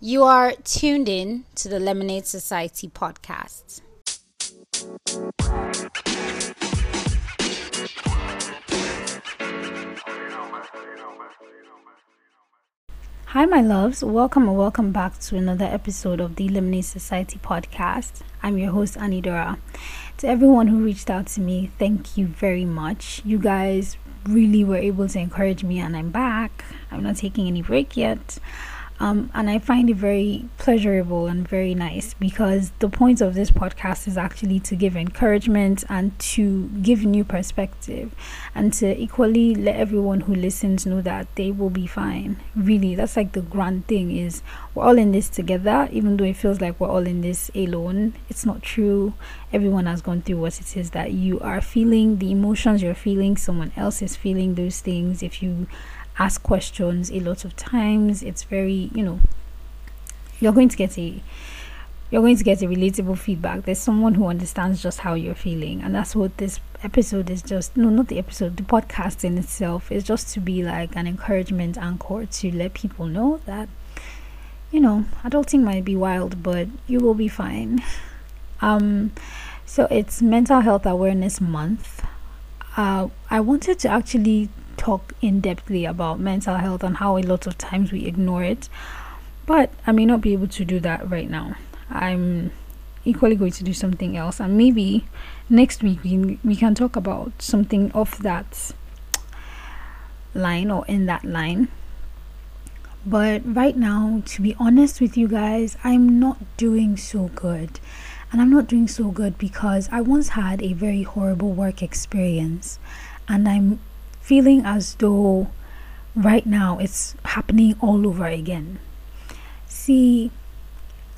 You are tuned in to the Lemonade Society podcast. Hi, my loves. Welcome and welcome back to another episode of the Lemonade Society podcast. I'm your host, Annie Dora. To everyone who reached out to me, thank you very much. You guys really were able to encourage me, and I'm back. I'm not taking any break yet. Um, and I find it very pleasurable and very nice because the point of this podcast is actually to give encouragement and to give new perspective and to equally let everyone who listens know that they will be fine. Really, that's like the grand thing is we're all in this together, even though it feels like we're all in this alone. It's not true. Everyone has gone through what it is that you are feeling, the emotions you're feeling, someone else is feeling those things. If you ask questions a lot of times. It's very you know you're going to get a you're going to get a relatable feedback. There's someone who understands just how you're feeling and that's what this episode is just no not the episode the podcast in itself is just to be like an encouragement anchor to let people know that you know adulting might be wild but you will be fine. Um so it's mental health awareness month. Uh, i wanted to actually talk in depthly about mental health and how a lot of times we ignore it. But I may not be able to do that right now. I'm equally going to do something else, and maybe next week we, we can talk about something of that line or in that line. But right now, to be honest with you guys, I'm not doing so good. And I'm not doing so good because I once had a very horrible work experience and I'm feeling as though right now it's happening all over again. See,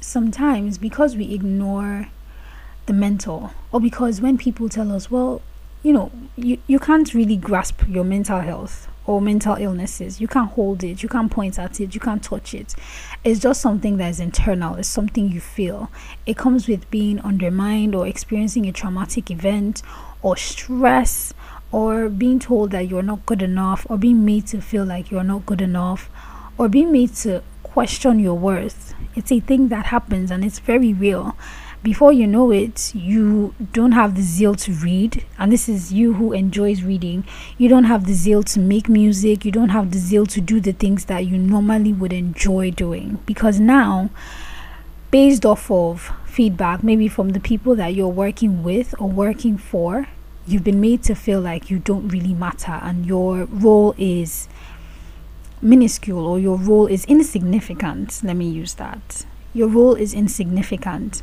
sometimes because we ignore the mental, or because when people tell us, well, you know, you, you can't really grasp your mental health or mental illnesses. You can't hold it, you can't point at it, you can't touch it. It's just something that is internal, it's something you feel. It comes with being undermined or experiencing a traumatic event or stress or being told that you're not good enough, or being made to feel like you're not good enough, or being made to question your worth. It's a thing that happens and it's very real. Before you know it, you don't have the zeal to read, and this is you who enjoys reading. You don't have the zeal to make music, you don't have the zeal to do the things that you normally would enjoy doing because now, based off of feedback, maybe from the people that you're working with or working for, you've been made to feel like you don't really matter and your role is minuscule or your role is insignificant. Let me use that. Your role is insignificant.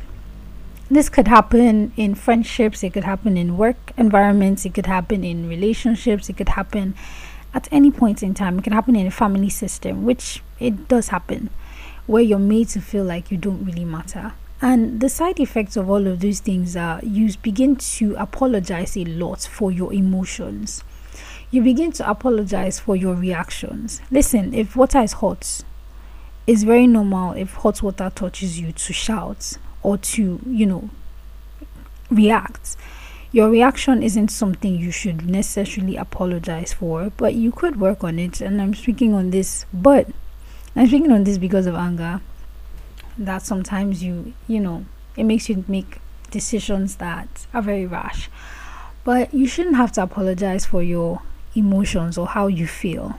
This could happen in friendships, it could happen in work environments, it could happen in relationships, it could happen at any point in time. It could happen in a family system, which it does happen, where you're made to feel like you don't really matter. And the side effects of all of those things are you begin to apologize a lot for your emotions. You begin to apologize for your reactions. Listen, if water is hot, it's very normal if hot water touches you to shout or to, you know, react. Your reaction isn't something you should necessarily apologize for, but you could work on it. And I'm speaking on this, but I'm speaking on this because of anger that sometimes you you know it makes you make decisions that are very rash. But you shouldn't have to apologize for your emotions or how you feel.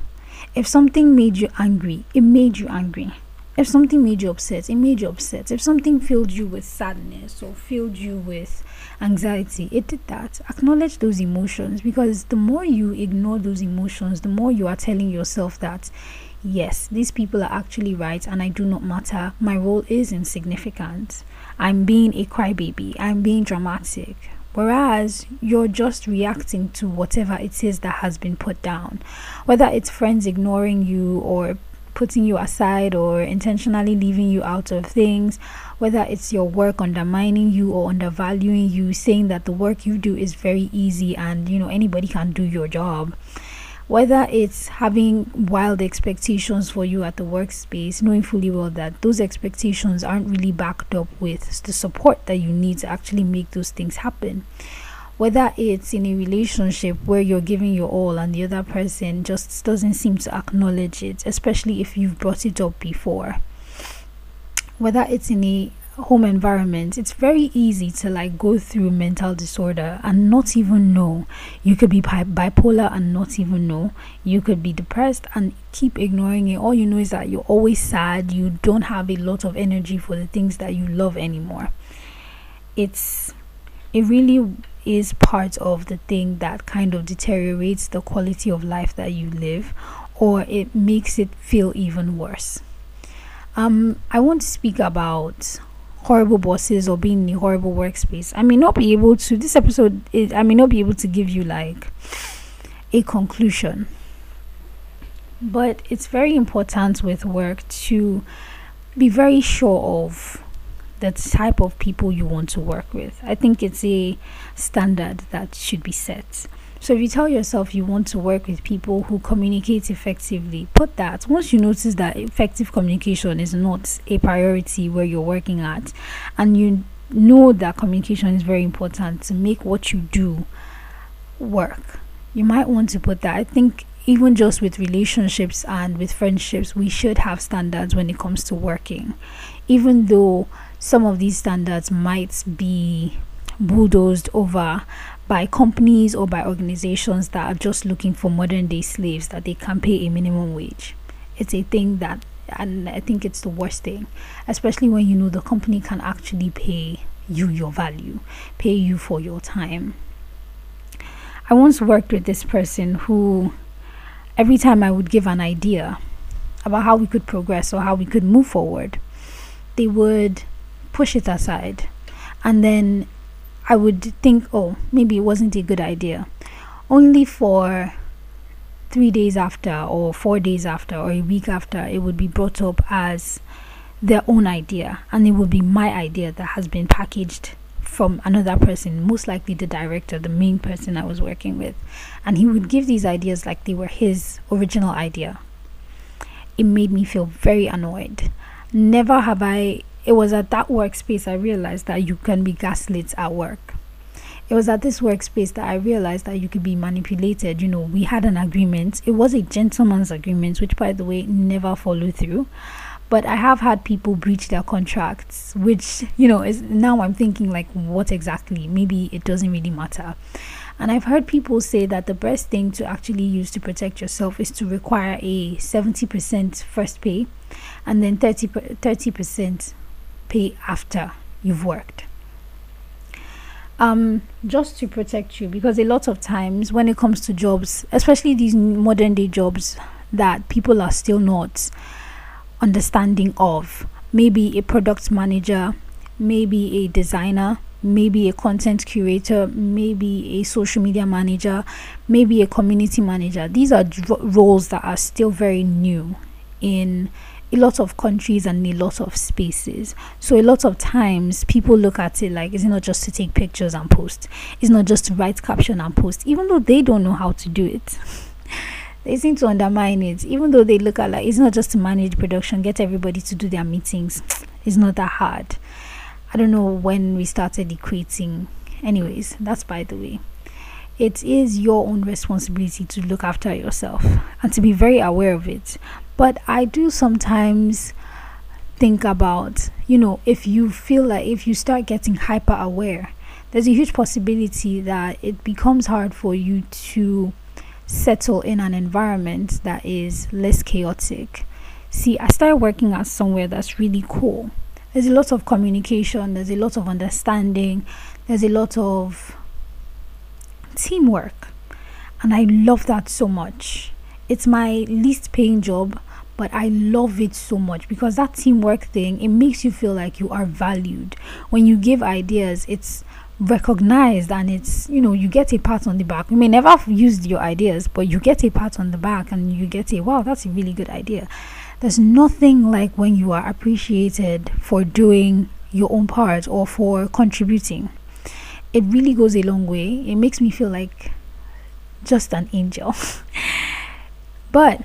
If something made you angry it made you angry. If something made you upset it made you upset. If something filled you with sadness or filled you with anxiety it did that. Acknowledge those emotions because the more you ignore those emotions the more you are telling yourself that yes, these people are actually right and I do not matter. My role is insignificant. I'm being a crybaby. I'm being dramatic. Whereas you're just reacting to whatever it is that has been put down, whether it's friends ignoring you or putting you aside or intentionally leaving you out of things, whether it's your work undermining you or undervaluing you, saying that the work you do is very easy and you know anybody can do your job whether it's having wild expectations for you at the workspace, knowing fully well that those expectations aren't really backed up with the support that you need to actually make those things happen. Whether it's in a relationship where you're giving your all and the other person just doesn't seem to acknowledge it, especially if you've brought it up before. whether it's in a home environment, it's very easy to like go through mental disorder and not even know. You could be bi- bipolar and not even know. You could be depressed and keep ignoring it. All you know is that you're always sad. You don't have a lot of energy for the things that you love anymore. It's it really is part of the thing that kind of deteriorates the quality of life that you live or it makes it feel even worse. Um, I want to speak about horrible bosses or being in a horrible workspace. I may not be able to this episode is, I may not be able to give you like a conclusion. But it's very important with work to be very sure of the type of people you want to work with. I think it's a standard that should be set. So if you tell yourself you want to work with people who communicate effectively, put that. Once you notice that effective communication is not a priority where you're working at, and you know that communication is very important to make what you do work, you might want to put that. I think even just with relationships and with friendships, we should have standards when it comes to working, even though some of these standards might be bulldozed over by companies or by organizations that are just looking for modern day slaves that they can pay a minimum wage. It's a thing that, and I think it's the worst thing, especially when you know the company can actually pay you your value, pay you for your time. I once worked with this person who, every time I would give an idea about how we could progress or how we could move forward, they would push it aside and then I would think, oh, maybe it wasn't a good idea. Only for three days after, or four days after, or a week after, it would be brought up as their own idea, and it would be my idea that has been packaged from another person, most likely the director, the main person I was working with. And he would give these ideas like they were his original idea. It made me feel very annoyed. Never have I it was at that workspace I realized that you can be gaslit at work. It was at this workspace that I realized that you could be manipulated. You know, we had an agreement. It was a gentleman's agreement, which, by the way, never followed through. But I have had people breach their contracts, which, you know, is now I'm thinking, like, what exactly? Maybe it doesn't really matter. And I've heard people say that the best thing to actually use to protect yourself is to require a 70% first pay and then 30, 30% pay after you've worked. Um, just to protect you, because a lot of times when it comes to jobs, especially these modern day jobs that people are still not understanding of, maybe a product manager, maybe a designer, maybe a content curator, maybe a social media manager, maybe a community manager. These are roles that are still very new in a lot of countries and a lot of spaces. So a lot of times people look at it like it's not just to take pictures and post. It's not just to write caption and post, even though they don't know how to do it. they seem to undermine it, even though they look at like it's not just to manage production, get everybody to do their meetings. It's not that hard. I don't know when we started equating. Anyways, that's by the way it is your own responsibility to look after yourself and to be very aware of it. But I do sometimes think about, you know, if you feel like if you start getting hyper aware, there's a huge possibility that it becomes hard for you to settle in an environment that is less chaotic. See, I started working at somewhere that's really cool. There's a lot of communication, there's a lot of understanding, there's a lot of teamwork. And I love that so much. It's my least paying job, but I love it so much because that teamwork thing, it makes you feel like you are valued. When you give ideas, it's recognized and it's you know you get a pat on the back you may never have used your ideas but you get a pat on the back and you get a wow that's a really good idea there's nothing like when you are appreciated for doing your own part or for contributing it really goes a long way. It makes me feel like just an angel. but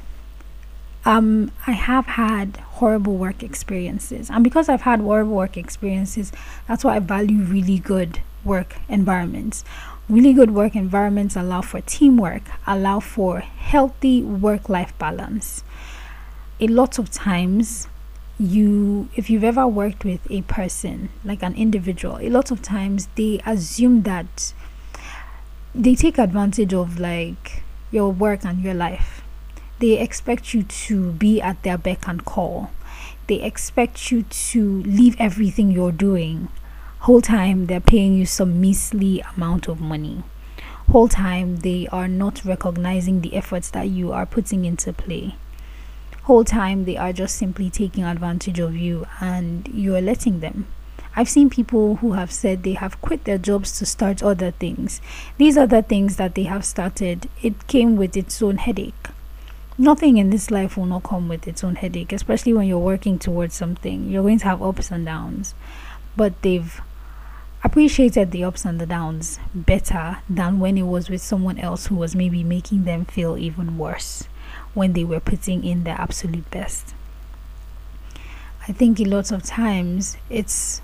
um, I have had horrible work experiences. And because I've had horrible work experiences, that's why I value really good work environments. Really good work environments allow for teamwork, allow for healthy work life balance. A lot of times, you if you've ever worked with a person like an individual a lot of times they assume that they take advantage of like your work and your life they expect you to be at their beck and call they expect you to leave everything you're doing whole time they're paying you some measly amount of money whole time they are not recognizing the efforts that you are putting into play whole time they are just simply taking advantage of you and you are letting them. I've seen people who have said they have quit their jobs to start other things. These other things that they have started, it came with its own headache. Nothing in this life will not come with its own headache, especially when you're working towards something. You're going to have ups and downs. But they've appreciated the ups and the downs better than when it was with someone else who was maybe making them feel even worse when they were putting in their absolute best. I think a lot of times it's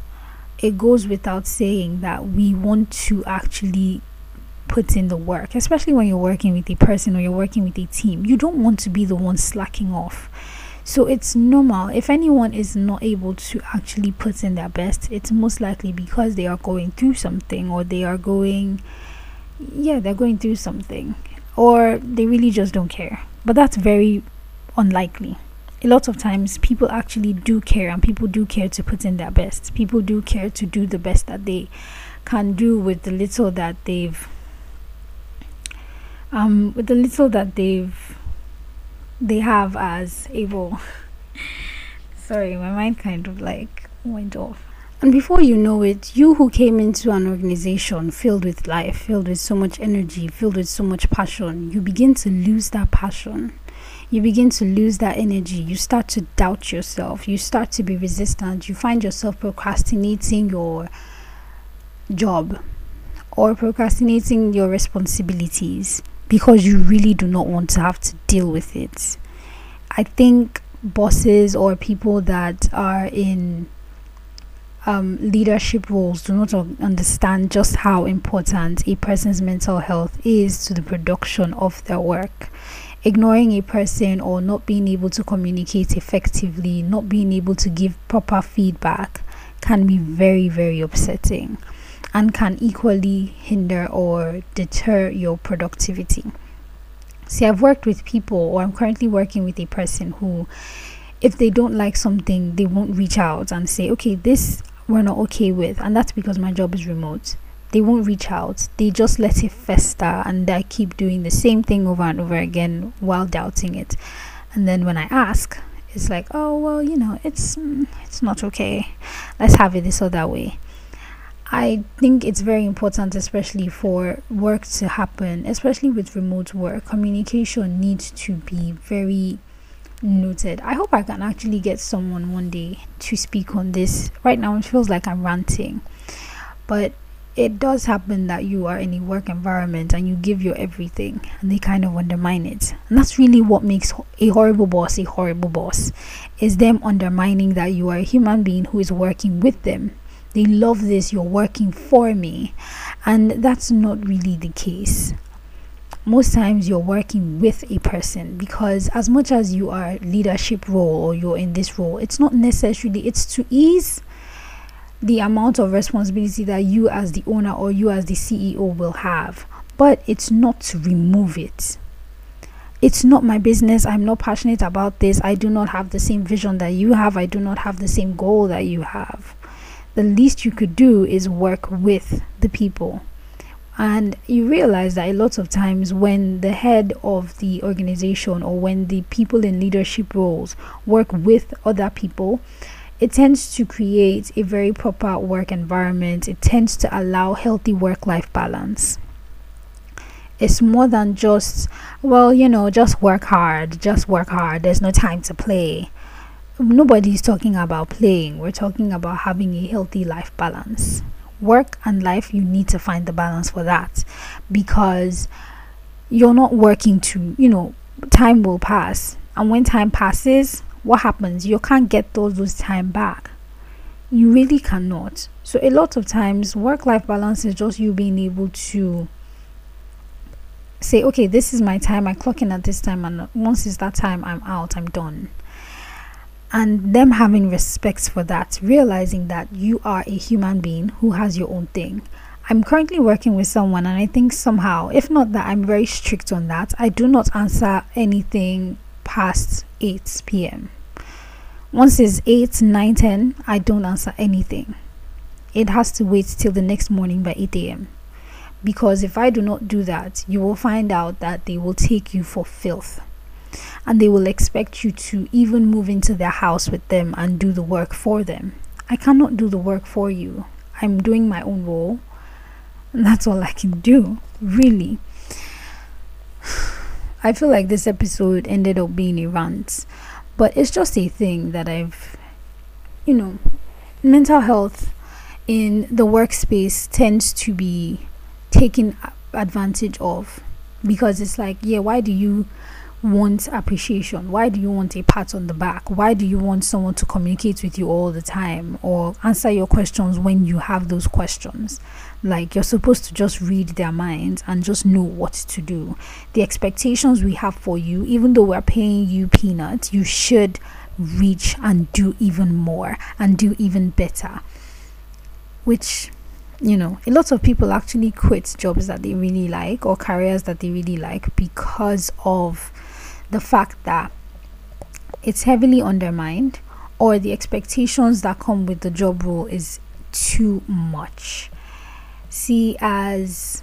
it goes without saying that we want to actually put in the work, especially when you're working with a person or you're working with a team. You don't want to be the one slacking off. So it's normal. If anyone is not able to actually put in their best, it's most likely because they are going through something or they are going yeah, they're going through something or they really just don't care but that's very unlikely a lot of times people actually do care and people do care to put in their best people do care to do the best that they can do with the little that they've um with the little that they've they have as able sorry my mind kind of like went off and before you know it, you who came into an organization filled with life, filled with so much energy, filled with so much passion, you begin to lose that passion. You begin to lose that energy. You start to doubt yourself. You start to be resistant. You find yourself procrastinating your job or procrastinating your responsibilities because you really do not want to have to deal with it. I think bosses or people that are in um, leadership roles do not understand just how important a person's mental health is to the production of their work. Ignoring a person or not being able to communicate effectively, not being able to give proper feedback can be very, very upsetting and can equally hinder or deter your productivity. See, I've worked with people, or I'm currently working with a person who if they don't like something, they won't reach out and say, okay, this we're not okay with, and that's because my job is remote. They won't reach out, they just let it fester and they keep doing the same thing over and over again while doubting it. And then when I ask, it's like, oh, well, you know, it's, mm, it's not okay. Let's have it this other way. I think it's very important, especially for work to happen, especially with remote work. Communication needs to be very noted. I hope I can actually get someone one day to speak on this. Right now, it feels like I'm ranting, but it does happen that you are in a work environment and you give your everything and they kind of undermine it. And that's really what makes a horrible boss a horrible boss is them undermining that you are a human being who is working with them. They love this, you're working for me. And that's not really the case. Most times you're working with a person because as much as you are leadership role or you're in this role it's not necessarily it's to ease the amount of responsibility that you as the owner or you as the CEO will have. But it's not to remove it. It's not my business. I'm not passionate about this. I do not have the same vision that you have. I do not have the same goal that you have the least you could do is work with the people. And you realize that a lot of times when the head of the organization or when the people in leadership roles work with other people it tends to create a very proper work environment. It tends to allow healthy work life balance. It's more than just well you know just work hard just work hard. There's no time to play nobody's talking about playing. We're talking about having a healthy life balance. Work and life you need to find the balance for that because you're not working to you know time will pass. And when time passes what happens? You can't get those those time back. You really cannot. So a lot of times work life balance is just you being able to say okay this is my time. I clock in at this time and once it's that time i'm out. I'm done and them having respect for that, realizing that you are a human being who has your own thing. I'm currently working with someone, and I think somehow, if not that, I'm very strict on that. I do not answer anything past 8 p.m. Once it's 8, 9, 10, I don't answer anything. It has to wait till the next morning by 8 a.m. Because if I do not do that, you will find out that they will take you for filth and they will expect you to even move into their house with them and do the work for them. I cannot do the work for you. I'm doing my own role, and that's all I can do, really. I feel like this episode ended up being a rant, but it's just a thing that I've, you know, mental health in the workspace tends to be taken advantage of because it's like, yeah, why do you want appreciation? Why do you want a pat on the back? Why do you want someone to communicate with you all the time or answer your questions when you have those questions? Like you're supposed to just read their minds and just know what to do. The expectations we have for you, even though we're paying you peanuts, you should reach and do even more and do even better. Which you know, a lot of people actually quit jobs that they really like or careers that they really like because of the fact that it's heavily undermined or the expectations that come with the job role is too much. See, as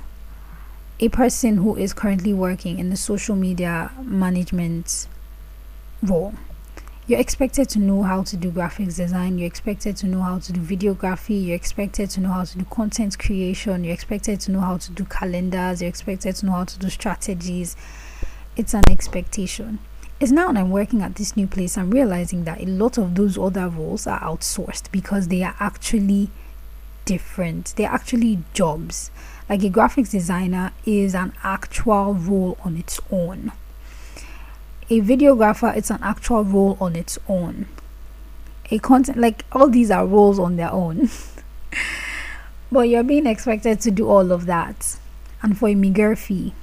a person who is currently working in the social media management role, you're expected to know how to do graphics design, you're expected to know how to do videography, you're expected to know how to do content creation, you're expected to know how to do calendars, you're expected to know how to do strategies it's an expectation. It's now I'm working at this new place, I'm realizing that a lot of those other roles are outsourced because they are actually different. They're actually jobs. Like a graphics designer is an actual role on its own. A videographer, it's an actual role on its own. A content, like all these are roles on their own. but you're being expected to do all of that. And for a meager fee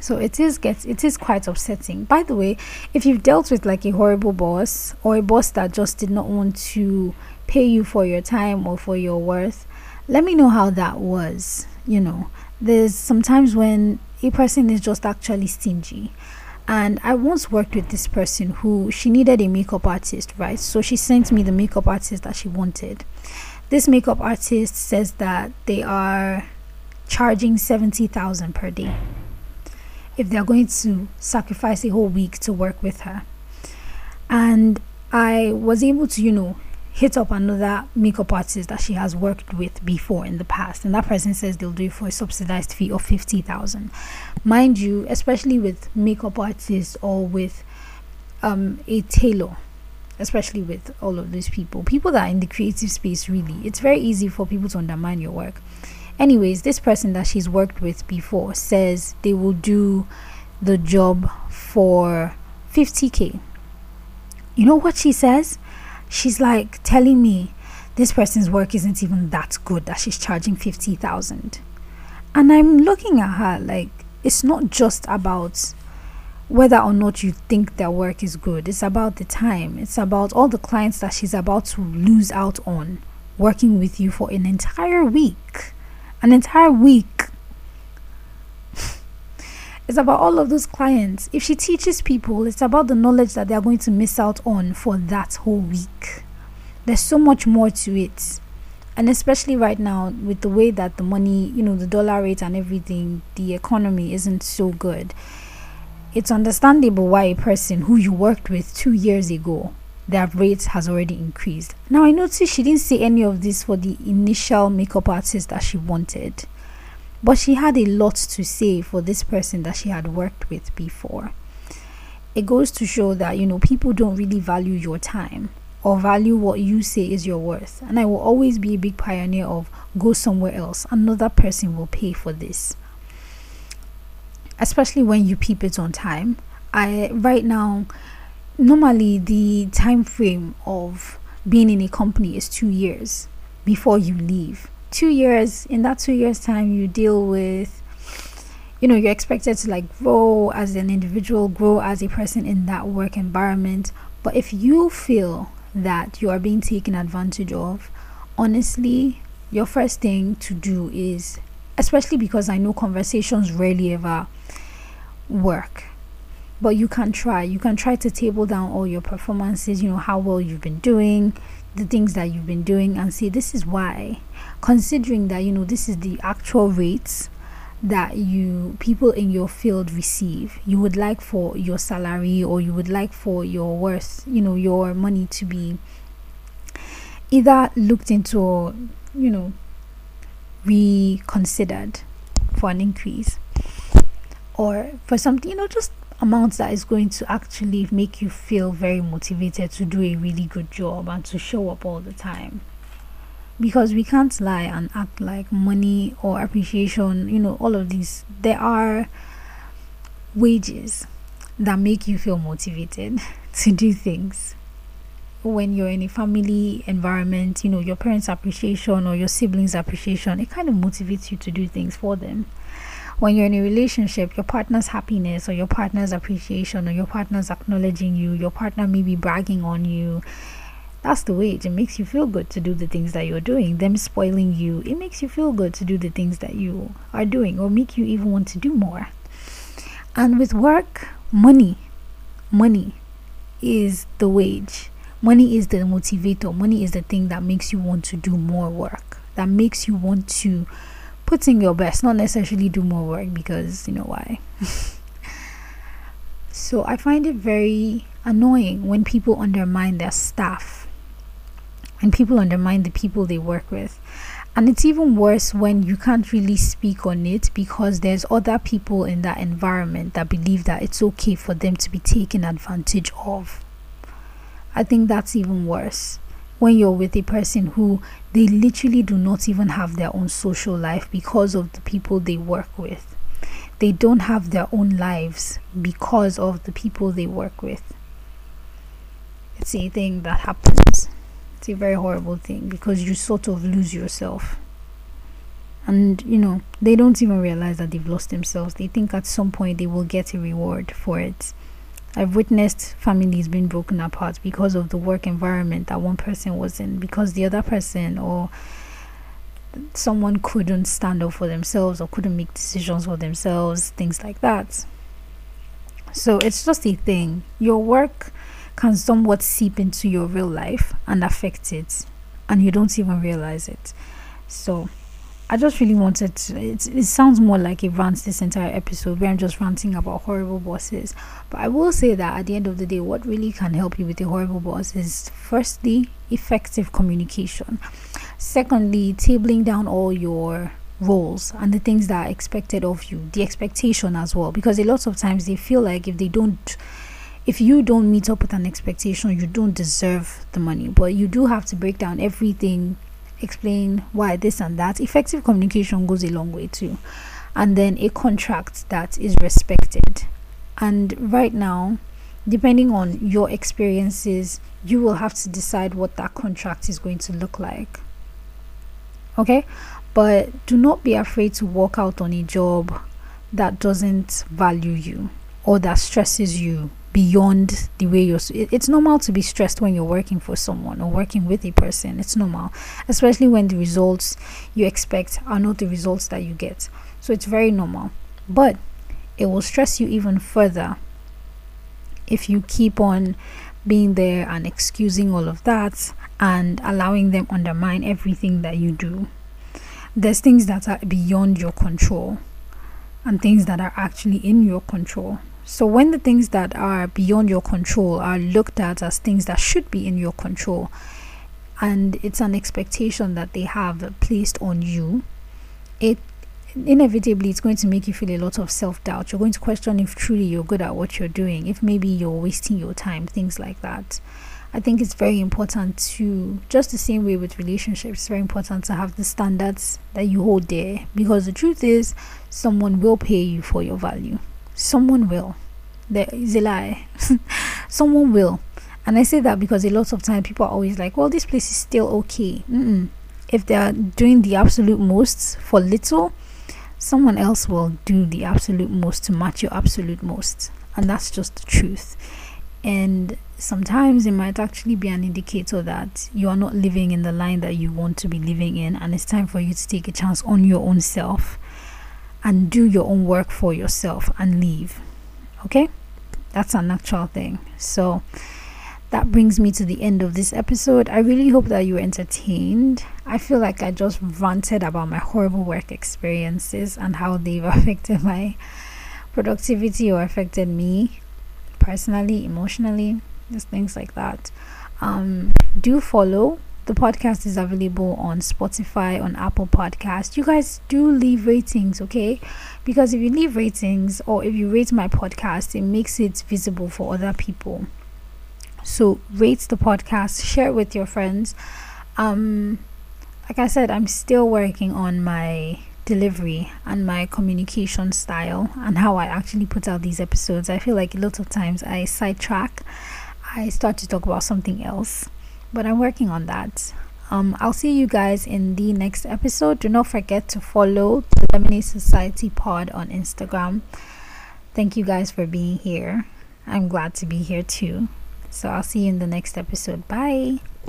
so it is gets it is quite upsetting by the way if you've dealt with like a horrible boss or a boss that just did not want to pay you for your time or for your worth let me know how that was you know there's sometimes when a person is just actually stingy and I once worked with this person who she needed a makeup artist, right? So she sent me the makeup artist that she wanted. This makeup artist says that they are charging 70,000 per day if they're going to sacrifice a whole week to work with her. And I was able to, you know, hit up another makeup artist that she has worked with before in the past. And that person says they'll do it for a subsidized fee of 50,000 mind you especially with makeup artists or with um, a tailor especially with all of these people people that are in the creative space really it's very easy for people to undermine your work anyways this person that she's worked with before says they will do the job for 50k you know what she says? She's like telling me this person's work isn't even that good that she's charging 50,000 and i'm looking at her like it's not just about whether or not you think their work is good. It's about the time. It's about all the clients that she's about to lose out on working with you for an entire week an entire week. it's about all of those clients. If she teaches people, it's about the knowledge that they are going to miss out on for that whole week. There's so much more to it. And especially right now, with the way that the money, you know, the dollar rate and everything, the economy isn't so good. It's understandable why a person who you worked with two years ago their rate has already increased. Now, I noticed she didn't say any of this for the initial makeup artist that she wanted, but she had a lot to say for this person that she had worked with before. It goes to show that, you know, people don't really value your time or value what you say is your worth. And I will always be a big pioneer of go somewhere else. Another person will pay for this. Especially when you peep it on time. I right now normally the time frame of being in a company is two years before you leave. Two years in that two years time you deal with you know you're expected to like grow as an individual grow as a person in that work environment. But if you feel that you are being taken advantage of, honestly, your first thing to do is, especially because I know conversations rarely ever work, but you can try. You can try to table down all your performances, you know, how well you've been doing, the things that you've been doing, and say, this is why. Considering that, you know, this is the actual rates that you people in your field receive you would like for your salary or you would like for your worth you know your money to be either looked into or you know reconsidered for an increase or for something you know just amounts that is going to actually make you feel very motivated to do a really good job and to show up all the time because we can't lie and act like money or appreciation, you know, all of these, there are wages that make you feel motivated to do things. When you're in a family environment, you know, your parents' appreciation or your siblings' appreciation, it kind of motivates you to do things for them. When you're in a relationship, your partner's happiness or your partner's appreciation or your partner's acknowledging you, your partner may be bragging on you, that's the way it makes you feel good to do the things that you're doing. Them spoiling you it makes you feel good to do the things that you are doing or make you even want to do more. And with work money money is the wage. Money is the motivator. Money is the thing that makes you want to do more work that makes you want to put in your best not necessarily do more work because you know why so i find it very annoying when people undermine their staff and people undermine the people they work with. And it's even worse when you can't really speak on it because there's other people in that environment that believe that it's okay for them to be taken advantage of. I think that's even worse when you're with a person who they literally do not even have their own social life because of the people they work with. They don't have their own lives because of the people they work with. It's a thing that happens it's a very horrible thing because you sort of lose yourself and you know they don't even realize that they've lost themselves they think at some point they will get a reward for it i've witnessed families being broken apart because of the work environment that one person was in because the other person or someone couldn't stand up for themselves or couldn't make decisions for themselves things like that so it's just a thing your work can somewhat seep into your real life and affect it, and you don't even realize it. So, I just really wanted to. It, it sounds more like a rant this entire episode where I'm just ranting about horrible bosses. But I will say that at the end of the day, what really can help you with a horrible boss is firstly, effective communication. Secondly, tabling down all your roles and the things that are expected of you, the expectation as well. Because a lot of times they feel like if they don't if you don't meet up with an expectation, you don't deserve the money. But you do have to break down everything, explain why this and that. Effective communication goes a long way too. And then a contract that is respected. And right now, depending on your experiences, you will have to decide what that contract is going to look like. Okay? But do not be afraid to walk out on a job that doesn't value you or that stresses you beyond the way you're it's normal to be stressed when you're working for someone or working with a person. It's normal especially when the results you expect are not the results that you get. So it's very normal. But it will stress you even further if you keep on being there and excusing all of that and allowing them undermine everything that you do. There's things that are beyond your control and things that are actually in your control so, when the things that are beyond your control are looked at as things that should be in your control, and it's an expectation that they have placed on you, it inevitably it's going to make you feel a lot of self doubt. You're going to question if truly you're good at what you're doing, if maybe you're wasting your time, things like that. I think it's very important to, just the same way with relationships, it's very important to have the standards that you hold there because the truth is, someone will pay you for your value someone will. There is a lie. someone will. And I say that because a lot of time people are always like, well, this place is still okay. Mm-mm. If they are doing the absolute most for little, someone else will do the absolute most to match your absolute most. And that's just the truth. And sometimes it might actually be an indicator that you are not living in the line that you want to be living in, and it's time for you to take a chance on your own self and do your own work for yourself and leave. Okay? That's a natural thing. So, that brings me to the end of this episode. I really hope that you were entertained. I feel like I just ranted about my horrible work experiences and how they've affected my productivity or affected me personally, emotionally, just things like that. Um, do follow. The podcast is available on Spotify, on Apple Podcast. You guys do leave ratings, okay? Because if you leave ratings or if you rate my podcast, it makes it visible for other people. So rate the podcast, share it with your friends. Um, like I said, I'm still working on my delivery and my communication style and how I actually put out these episodes. I feel like a lot of times I sidetrack, I start to talk about something else, but I'm working on that. Um, I'll see you guys in the next episode. Do not forget to follow the Lemonade Society Pod on Instagram. Thank you guys for being here. I'm glad to be here too. So I'll see you in the next episode. Bye.